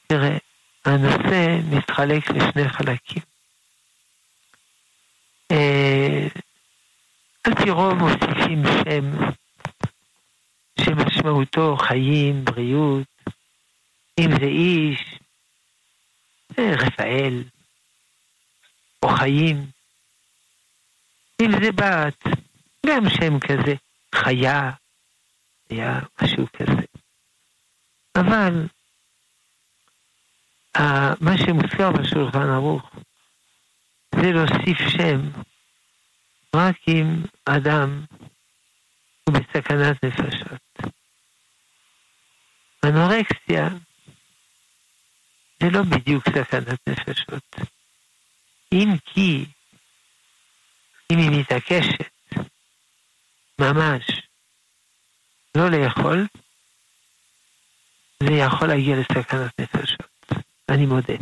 E: תראה, הנושא מתחלק לשני חלקים. על פי רוב מוסיפים שם שמשמעותו חיים, בריאות, אם זה איש, אה, רפאל, או חיים, אם זה בת, גם שם כזה, חיה, היה משהו כזה. אבל ה- מה שמוזכר בשולחן ערוך זה להוסיף שם רק אם אדם הוא בסכנת נפשות. אנורקסיה זה לא בדיוק סכנת נפשות. אם כי, אם היא מתעקשת ממש לא לאכול, זה יכול להגיע לסכנת נפשות, אני מודה.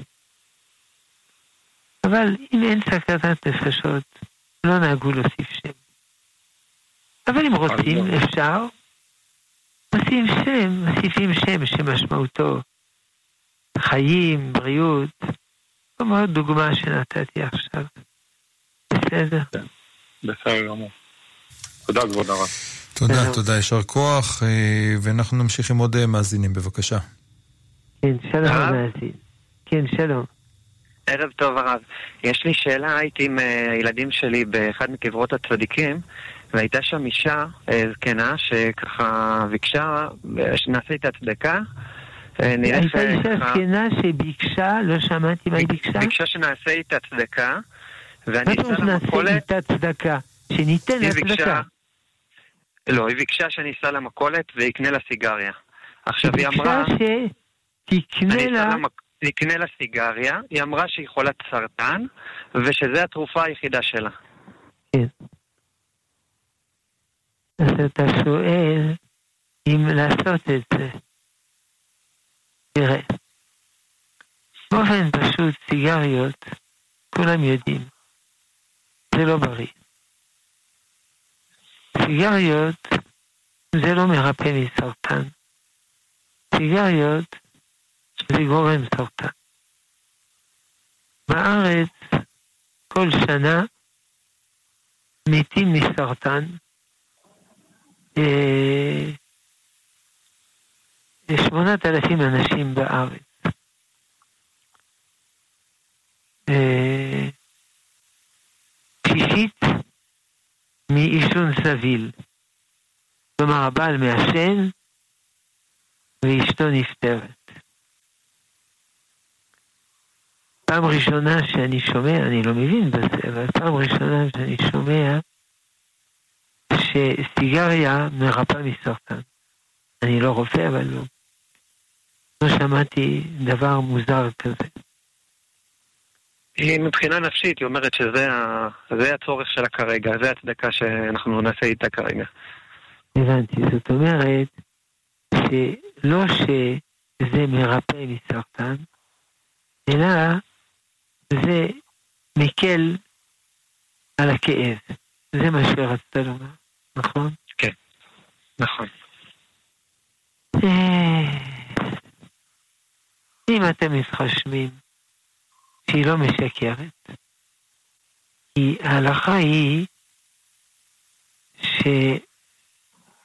E: אבל אם אין סכנת נפשות, לא נהגו להוסיף שם. אבל אם רוצים,
K: לא.
E: אפשר. מוסיפים שם, מוסיפים שם שמשמעותו חיים, בריאות, כמו דוגמה שנתתי עכשיו. בסדר?
K: בסדר גמור. תודה כבוד הרב.
D: תודה. תודה, יישר כוח, אה, ואנחנו נמשיך עם עוד אה, מאזינים, בבקשה.
E: כן, שלום
L: הרב?
E: המאזין. כן, שלום.
L: ערב טוב הרב. יש לי שאלה, הייתי עם אה, הילדים שלי באחד מקברות הצדיקים, והייתה שם אישה אה, זקנה שככה ביקשה שנעשה איתה צדקה. אה,
E: הייתה אישה זקנה שביקשה, לא שמעתי מה היא ביקשה.
L: ביקשה שנעשה איתה צדקה, ואני אסע
E: נעשה
L: למכולת,
E: איתה צדקה? שניתן לה
L: היא
E: צדקה.
L: ביקשה... לא, היא ביקשה שאני אסע למכולת ואקנה לה סיגריה. עכשיו היא
E: ביקשה
L: אמרה...
E: שתקנה
L: אני
E: לה...
L: אסע למק- נקנה לה סיגריה, היא אמרה שהיא חולת סרטן, ושזו התרופה היחידה שלה.
E: כן. אז אתה שואל אם לעשות את זה. תראה, באופן פשוט סיגריות, כולם יודעים, זה לא בריא. סיגריות זה לא מרפא מסרטן. סיגריות זה גורם סרטן. בארץ כל שנה מתים מסרטן שמונת אלפים אנשים בארץ. אה, שישית מעישון סביל. כלומר, הבעל מעשן ואשתו נפטרת. פעם ראשונה שאני שומע, אני לא מבין בזה, אבל פעם ראשונה שאני שומע שסיגריה מרפאה מסרטן. אני לא רופא, אבל לא. לא שמעתי דבר מוזר כזה.
L: היא מבחינה נפשית, היא אומרת שזה ה... הצורך שלה כרגע, זה הצדקה שאנחנו נעשה איתה כרגע.
E: הבנתי. זאת אומרת, שלא שזה מרפא מסרטן, אלא זה מקל על הכאב. זה מה שרצית לומר, נכון?
L: כן, נכון.
E: אה, אם אתם מתחשבים שהיא לא משקרת, כי ההלכה היא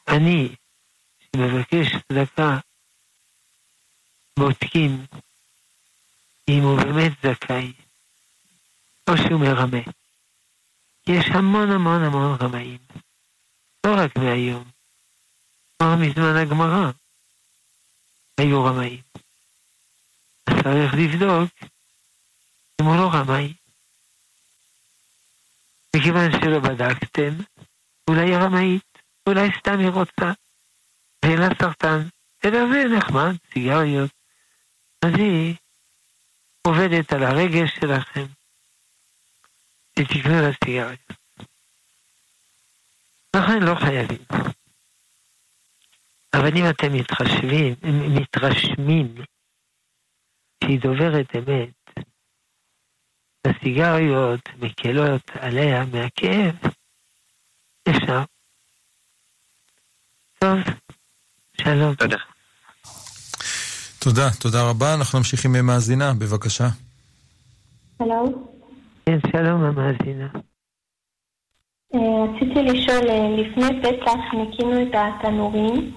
E: שאני, שמבקש צדקה, בודקים אם הוא באמת זכאי, או שהוא מרמה. יש המון המון המון רמאים, לא רק מהיום, כבר מזמן הגמרא. היו רמאים. אז צריך לבדוק אם הוא לא רמאי. מכיוון שלא בדקתם, אולי היא רמאית, אולי סתם היא רוצה, ואין לה סרטן, אלא זה נחמד, סיגריות. אז היא עובדת על הרגש שלכם, ותקנו לה סיגריות. לכן לא חייבים. אבל אם אתם מתחשבים, מתרשמים שהיא דוברת אמת, הסיגריות מקלות עליה מהכאב, אפשר. טוב, שלום.
L: תודה.
D: תודה, תודה רבה. אנחנו נמשיך עם מאזינה, בבקשה.
M: שלום.
E: כן, שלום המאזינה.
M: אה, רציתי לשאול, אה, לפני פסח ניקינו את התנורים,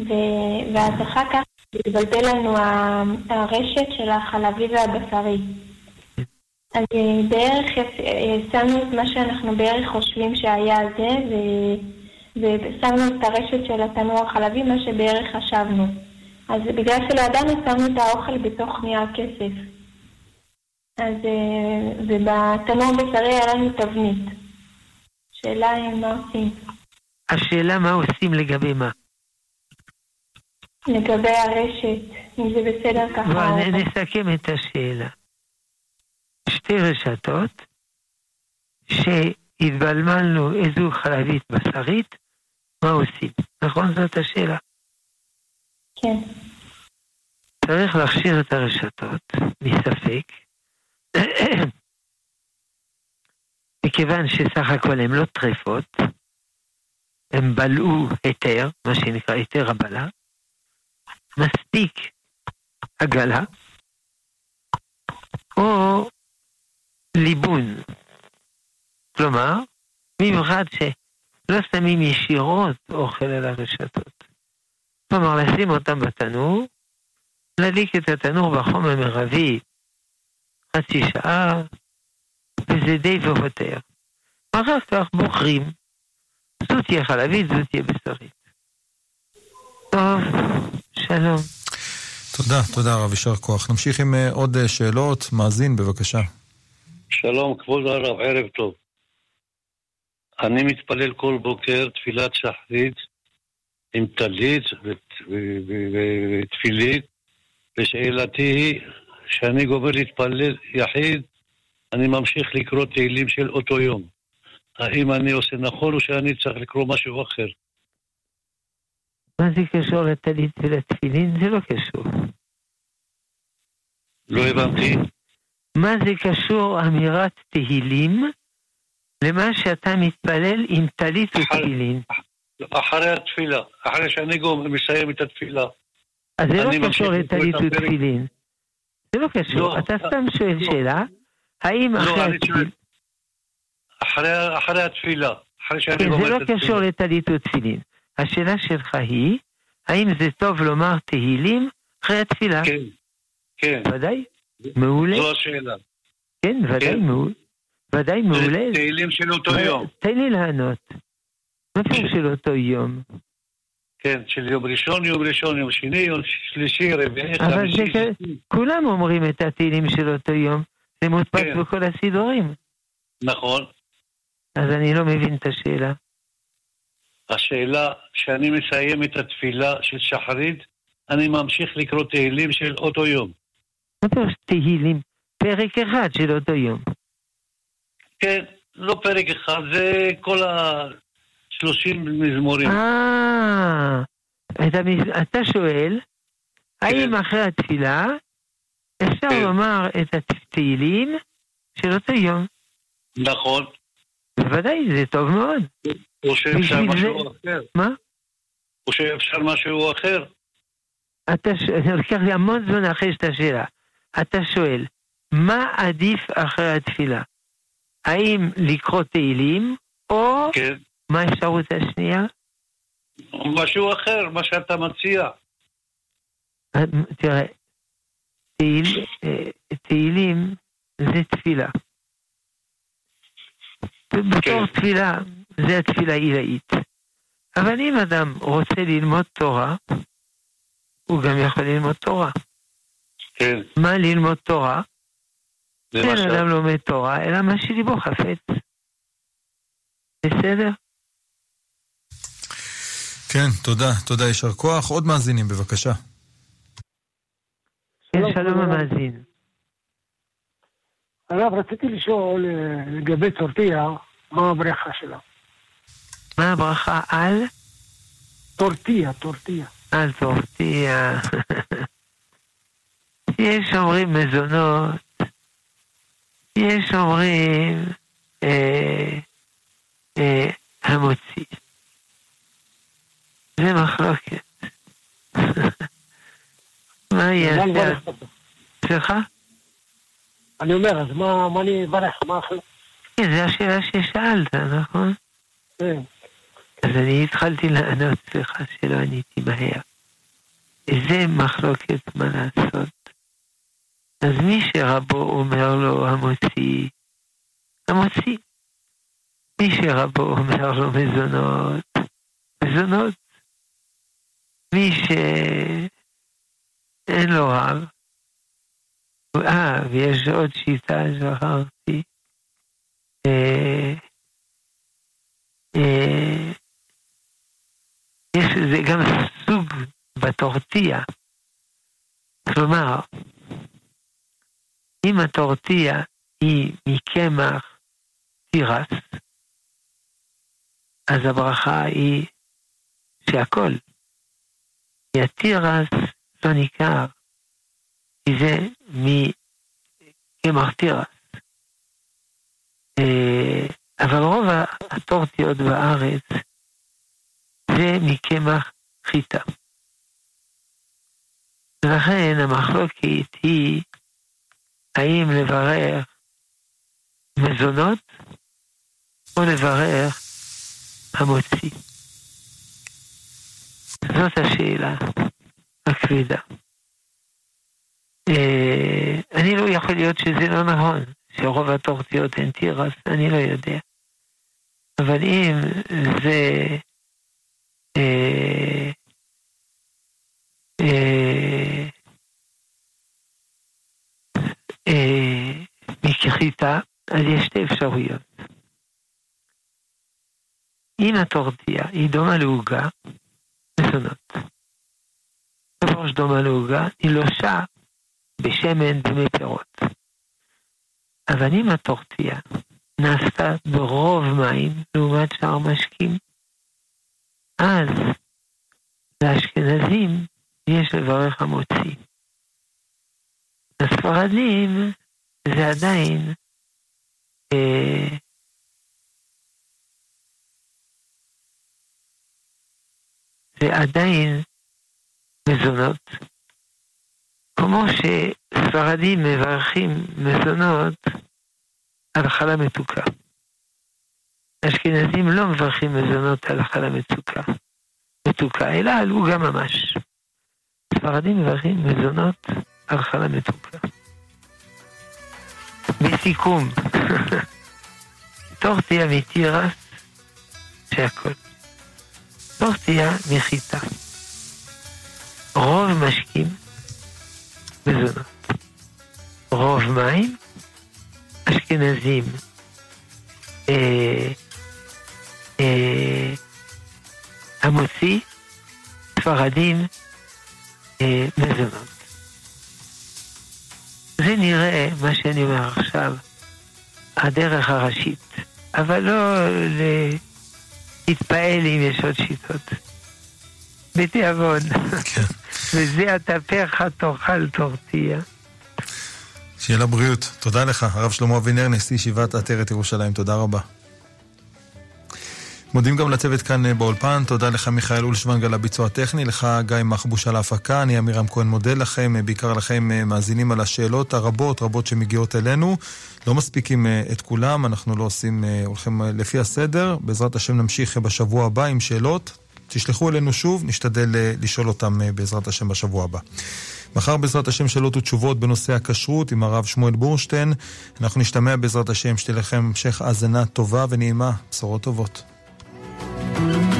M: ו- ואז אחר כך התבלבל לנו הרשת של החלבי והבשרי. אז אה, בערך שמנו את מה שאנחנו בערך חושבים שהיה זה, ו- ושמנו את הרשת של התנור החלבי, מה שבערך חשבנו. אז בגלל שלא ידענו, שמנו את האוכל בתוך נייר כסף. אז, ובתנור בשרי היה לנו תבנית. שאלה אה, מה עושים.
E: השאלה מה עושים לגבי מה.
M: לגבי הרשת, אם זה בסדר ככה.
E: בוא, נ- נסכם את השאלה. שתי רשתות שהתבלבלנו איזו חלבית בשרית, מה עושים? נכון? זאת השאלה.
M: כן.
E: צריך להכשיר את הרשתות מספק, מכיוון שסך הכל הן לא טרפות, הם בלעו היתר, מה שנקרא היתר הבלה, מספיק עגלה, או ליבון. כלומר, במיוחד שלא שמים ישירות אוכל על הרשתות. כלומר, לשים אותם בתנור, להדליק את התנור בחום המרבי חצי שעה, וזה די והותר. אחר כך בוחרים, זו תהיה חלבית, זו תהיה בשרית. טוב, שלום.
D: תודה, תודה רב, יישר כוח. נמשיך עם אה, עוד אה, שאלות. מאזין, בבקשה.
N: שלום, כבוד הרב, ערב טוב. אני מתפלל כל בוקר תפילת שחרית עם טלית ותפילית, ושאלתי היא, כשאני גומר להתפלל יחיד, אני ממשיך לקרוא תהילים של אותו יום. האם אני עושה נכון או שאני צריך לקרוא משהו אחר?
E: מה זה קשור לטלית ולתפילין? זה לא קשור.
N: לא הבנתי.
E: מה זה קשור אמירת תהילים למה שאתה מתפלל עם טלית ותפילין?
N: אחרי התפילה, אחרי שאני גומר, מסיים את התפילה.
E: אז זה לא קשור לטלית. ותפילין. זה לא קשור.
N: לא,
E: אתה סתם שואל
N: לא.
E: שאלה, האם
N: לא,
E: אחרי התפילה...
N: אחרי, אחרי התפילה, אחרי שאני
E: כן,
N: גומר
E: זה לא
N: את התפילה.
E: קשור לטלית ותפילין. השאלה שלך היא, האם זה טוב לומר תהילים אחרי התפילה?
N: כן, כן.
E: ודאי, מעולה.
N: זו השאלה.
E: כן, ודאי
N: כן.
E: מעולה. ודאי מעולה.
N: תהילים של אותו
E: אבל
N: יום.
E: תן לי לענות. מה פירוש של אותו יום?
N: כן, של יום ראשון, יום ראשון, יום שני, יום שלישי, רביעי,
E: אבל
N: חמישי.
E: זה כ- כולם אומרים את התהילים של אותו יום. זה מודפס
N: כן.
E: בכל הסידורים.
N: נכון.
E: אז אני לא מבין את השאלה.
N: השאלה, כשאני מסיים את התפילה של שחרית, אני ממשיך לקרוא תהילים של אותו יום.
E: מה פירוש תהילים? פרק אחד של אותו יום.
N: כן, לא פרק אחד, זה כל ה-30 מזמורים.
E: אה, אתה אתה שואל,
N: כן.
E: האם אחרי התפילה אפשר לומר את התהילים של אותו יום?
N: נכון.
E: בוודאי, זה טוב מאוד.
N: או שאפשר משהו אחר.
E: מה?
N: או שאפשר משהו אחר.
E: אתה [LAUGHS] זה לקח לי המון זמן אחרי שאתה שאלה. אתה שואל, מה עדיף אחרי התפילה? האם לקרוא תהילים, או
N: כן.
E: מה האפשרות השנייה?
N: משהו אחר, מה שאתה מציע.
E: תראה, תהיל, אה, תהילים זה תפילה. בתור תפילה, זה התפילה עילאית. אבל אם אדם רוצה ללמוד תורה, הוא גם יכול ללמוד תורה.
N: כן.
E: מה ללמוד תורה? אין
N: למשל?
E: אדם לומד תורה, אלא מה שליבו חפץ. בסדר?
D: כן, תודה, תודה, יישר כוח. עוד מאזינים, בבקשה.
E: כן, שלום המאזין.
O: הרב, רציתי לשאול אה, לגבי צורטיה, מה הברכה שלה?
E: מה הברכה על?
O: טורטיה, טורטיה.
E: על טורטיה. [LAUGHS] יש אומרים מזונות, יש אומרים אה, אה, המוציא. זה מחלוקת. [LAUGHS] מה?
O: לברך אותו?
E: סליחה?
O: אני אומר, אז מה אני אברך? מה אחרי?
E: כן, זו השאלה ששאלת, נכון?
O: כן.
E: אז אני התחלתי לענות, סליחה שלא עניתי מהר. זה מחלוקת מה לעשות. אז מי שרבו אומר לו המוציא, המוציא. מי שרבו אומר לו מזונות, מזונות. מי שאין לו רב, אה, ויש עוד שיטה שכחתי. אה, אה, יש לזה גם סוג בטורטיה. כלומר, אם הטורטיה היא מקמח תירס, אז הברכה היא שהכל. כי התירס לא ניכר, כי זה מקמח תירס. אה, אבל רוב הטורטיות בארץ זה מקמח חיטה. ולכן המחלוקת היא האם לברך מזונות או לברך המוציא. זאת השאלה הכבדה. אה, אני לא יכול להיות שזה לא נכון, שרוב הטורטיות הן תירס, אני לא יודע. אבל אם זה אה, אה, אה, אז יש שתי אפשרויות. אם הטורטיה היא דומה לעוגה, מזונות. דבר שדומה לעוגה, היא לושה בשמן דמי פירות. אבל אם הטורטיה נעשתה ברוב מים לעומת שאר משקים, אז לאשכנזים יש לברך המוציא. לספרדים זה עדיין אה, זה עדיין מזונות. כמו שספרדים מברכים מזונות על חלה מתוקה. אשכנזים לא מברכים מזונות על חלה מתוקה, מתוקה, אלא על עוגה ממש. ספרדים מברכים מזונות על חלה מתוקה. בסיכום, [LAUGHS] טורטיה מתירס, שהכל. טורטיה מחיטה. רוב משקים, מזונות. רוב מים, אשכנזים, אה, אה, המוציא, ספרדים, אה, מזונות. זה נראה, מה שאני אומר עכשיו, הדרך הראשית, אבל לא להתפעל אם יש עוד שיטות. בתיאבון. וזה אטפך תאכל טורטיה.
D: שיהיה לה בריאות. תודה לך, הרב שלמה אבינר, נשיא ישיבת עטרת ירושלים. תודה רבה. מודים גם לצוות כאן אה, באולפן, תודה לך מיכאל אולשוונג על הביצוע הטכני, לך גיא מחבוש על ההפקה, אני עמירם כהן מודה לכם, אה, בעיקר לכם אה, מאזינים על השאלות הרבות רבות שמגיעות אלינו. לא מספיקים את כולם, אנחנו לא עושים, הולכים לפי הסדר, בעזרת השם נמשיך בשבוע הבא עם שאלות. תשלחו אלינו שוב, נשתדל לשאול אותם בעזרת השם בשבוע הבא. מחר בעזרת השם שאלות ותשובות בנושא הכשרות עם הרב שמואל בורשטיין. אנחנו נשתמע בעזרת השם, שתהיה לכם המשך האזנה טובה ונעימה, בשורות טובות. thank you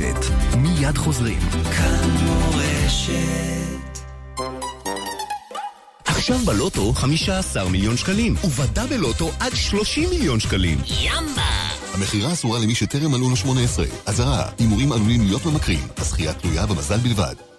C: מורשת. מיד חוזרים.
I: כאן מורשת.
C: עכשיו בלוטו 15 מיליון שקלים, ובדה בלוטו עד 30 מיליון שקלים.
I: ימבה!
P: המכירה אסורה למי שטרם מלאו לו 18. אזהרה, הימורים עלולים להיות ממכרים. הזכייה תלויה במזל בלבד.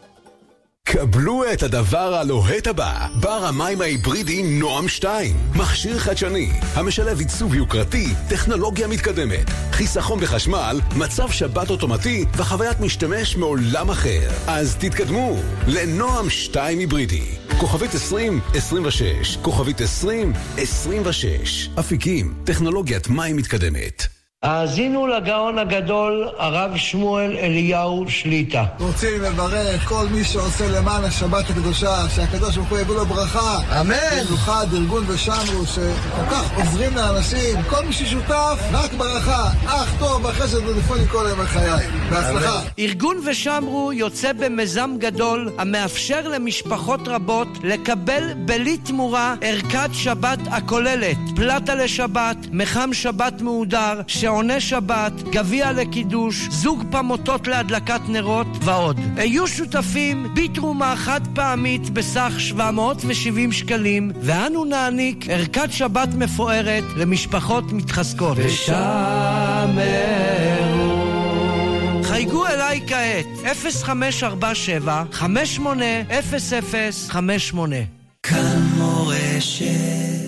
Q: קבלו את הדבר הלוהט הבא, בר המים ההיברידי נועם 2. מכשיר חדשני, המשלב עיצוב יוקרתי, טכנולוגיה מתקדמת, חיסכון בחשמל, מצב שבת אוטומטי וחוויית משתמש מעולם אחר. אז תתקדמו לנועם 2 היברידי. כוכבית 2026, כוכבית 2026. אפיקים, טכנולוגיית מים מתקדמת.
A: האזינו לגאון הגדול, הרב שמואל אליהו שליטה.
R: רוצים לברך כל מי שעושה למען השבת הקדושה, שהקדוש ברוך הוא יביא לו ברכה.
A: אמן.
R: במיוחד ארגון ושמרו, שכל כך עוזרים לאנשים, כל מי ששותף, רק ברכה. אך טוב, בחסד ולפעול כל ימי חיי. בהצלחה.
A: ארגון ושמרו יוצא במיזם גדול המאפשר למשפחות רבות לקבל בלי תמורה ערכת שבת הכוללת פלטה לשבת, מחם שבת מהודר, שעוני שבת, גביע לקידוש, זוג פמוטות להדלקת נרות ועוד. היו שותפים בתרומה חד פעמית בסך 770 שקלים, ואנו נעניק ערכת שבת מפוארת למשפחות מתחזקות. ושמרו חייגו אליי כעת, 0547 580058
I: כאן מורשת